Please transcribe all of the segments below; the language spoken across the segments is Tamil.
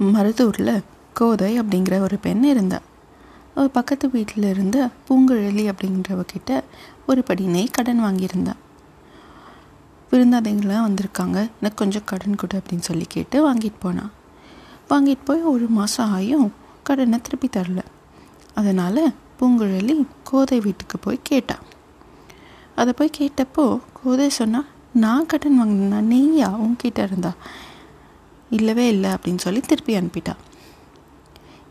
மருதூரில் கோதை அப்படிங்கிற ஒரு பெண் இருந்தாள் அவள் பக்கத்து வீட்டில் இருந்த பூங்குழலி அப்படிங்கிறவகிட்ட ஒரு படி நெய் கடன் வாங்கியிருந்தா. விருந்தாதைங்களாம் வந்திருக்காங்க எனக்கு கொஞ்சம் கடன் கொடு அப்படின்னு சொல்லி கேட்டு வாங்கிட்டு போனான் வாங்கிட்டு போய் ஒரு மாதம் ஆகியும் கடனை திருப்பி தரல. அதனால் பூங்குழலி கோதை வீட்டுக்கு போய் கேட்டான் அதை போய் கேட்டப்போ கோதை சொன்னால் நான் கடன் வாங்கினா நெய்யா உன்கிட்ட இருந்தா? இல்லவே இல்லை அப்படின்னு சொல்லி திருப்பி அனுப்பிட்டா.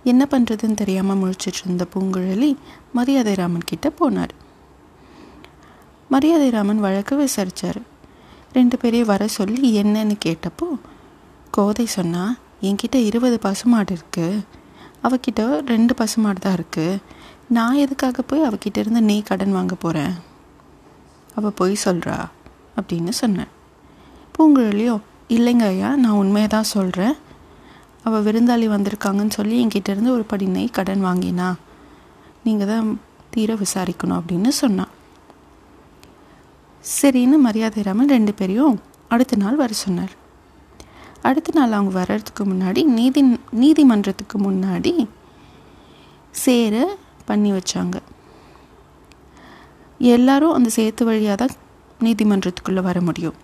என்ன பண்ணுறதுன்னு தெரியாமல் முழிச்சிட்டு இருந்த பூங்குழலி மரியாதை ராமன் கிட்ட போனார். மரியாதை ராமன் வழக்கு விசாரித்தார் ரெண்டு பேரையும் வர சொல்லி என்னன்னு கேட்டப்போ கோதை சொன்னா என்கிட்ட இருபது பசுமாடு இருக்குது அவகிட்ட ரெண்டு பசுமாடு தான் இருக்குது நான் எதுக்காக போய் அவகிட்ட இருந்து நீ கடன் வாங்க போகிறேன் அவள் பொய் சொல்கிறா அப்படின்னு சொன்னேன் பூங்குழலியோ இல்லைங்க ஐயா நான் உண்மையை தான் சொல்கிறேன் அவள் விருந்தாளி வந்திருக்காங்கன்னு சொல்லி என்கிட்டேருந்து ஒரு படி நெய் கடன் வாங்கினா நீங்கள் தான் தீர விசாரிக்கணும் அப்படின்னு சொன்னான் சரின்னு மரியாதை ராமன் ரெண்டு பேரையும் அடுத்த நாள் வர சொன்னார். அடுத்த நாள் அவங்க வர்றதுக்கு முன்னாடி நீதி நீதிமன்றத்துக்கு முன்னாடி சேர பண்ணி வச்சாங்க. எல்லாரும் அந்த சேத்து வழியாக தான் நீதிமன்றத்துக்குள்ளே வர முடியும்.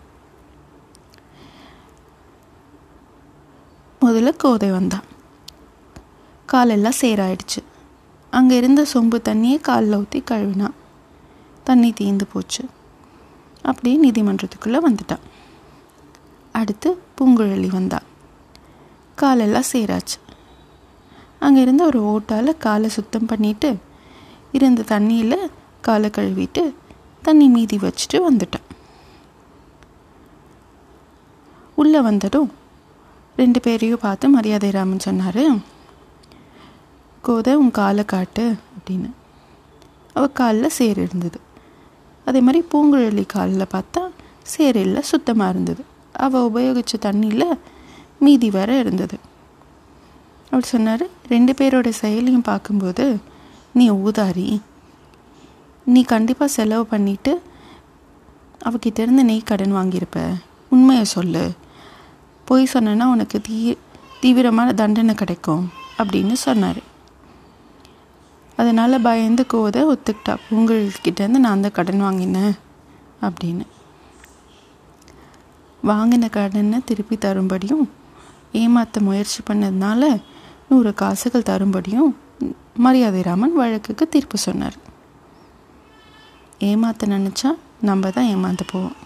முதல்ல கோதை வந்தான். காலெல்லாம் சேராயிடுச்சு. அங்கே இருந்த சொம்பு தண்ணியை காலில் ஊற்றி கழுவினான். தண்ணி தீந்து போச்சு. அப்படியே நீதிமன்றத்துக்குள்ளே வந்துட்டான். அடுத்து பூங்குழலி வந்தான். காலெல்லாம் சேராச்சு. அங்கே இருந்த ஒரு ஓட்டால் காலை சுத்தம் பண்ணிட்டு இருந்த தண்ணியில் காலை கழுவிட்டு தண்ணி மீதி வச்சுட்டு வந்துட்டான். உள்ளே வந்ததும் ரெண்டு பேரையும் பார்த்து மரியாதை ராமன் சொன்னார். கோதை உன் காலை காட்டு அப்படின்னு. அவள் காலில் சேர் இருந்தது. அதே மாதிரி பூங்குழலி காலில் பார்த்தா சேர் இல்லை சுத்தமாக இருந்தது. அவள் உபயோகித்த தண்ணியில் மீதி வர இருந்தது. அவர் சொன்னார் ரெண்டு பேரோட செயலையும் பார்க்கும்போது நீ ஊதாரி. நீ கண்டிப்பாக செலவு பண்ணிவிட்டு அவகிட்டேருந்து நெய் கடன் வாங்கியிருப்ப. உண்மையை சொல்லு. பொய் சொன்னேன்னா உனக்கு தீ தீவிரமான தண்டனை கிடைக்கும் அப்படின்னு சொன்னார். அதனால் பயந்து கோதை ஒத்துக்கிட்டா உங்கள்கிட்டேருந்து நான் தான் கடன் வாங்கினேன் அப்படின்னு. வாங்கின கடனை திருப்பி தரும்படியும் ஏமாற்ற முயற்சி பண்ணதுனால நூறு காசுகள் தரும்படியும் மரியாதை ராமன் வழக்குக்கு தீர்ப்பு சொன்னார். ஏமாற்ற நினச்சா நம்ம தான் ஏமாந்து போவோம்.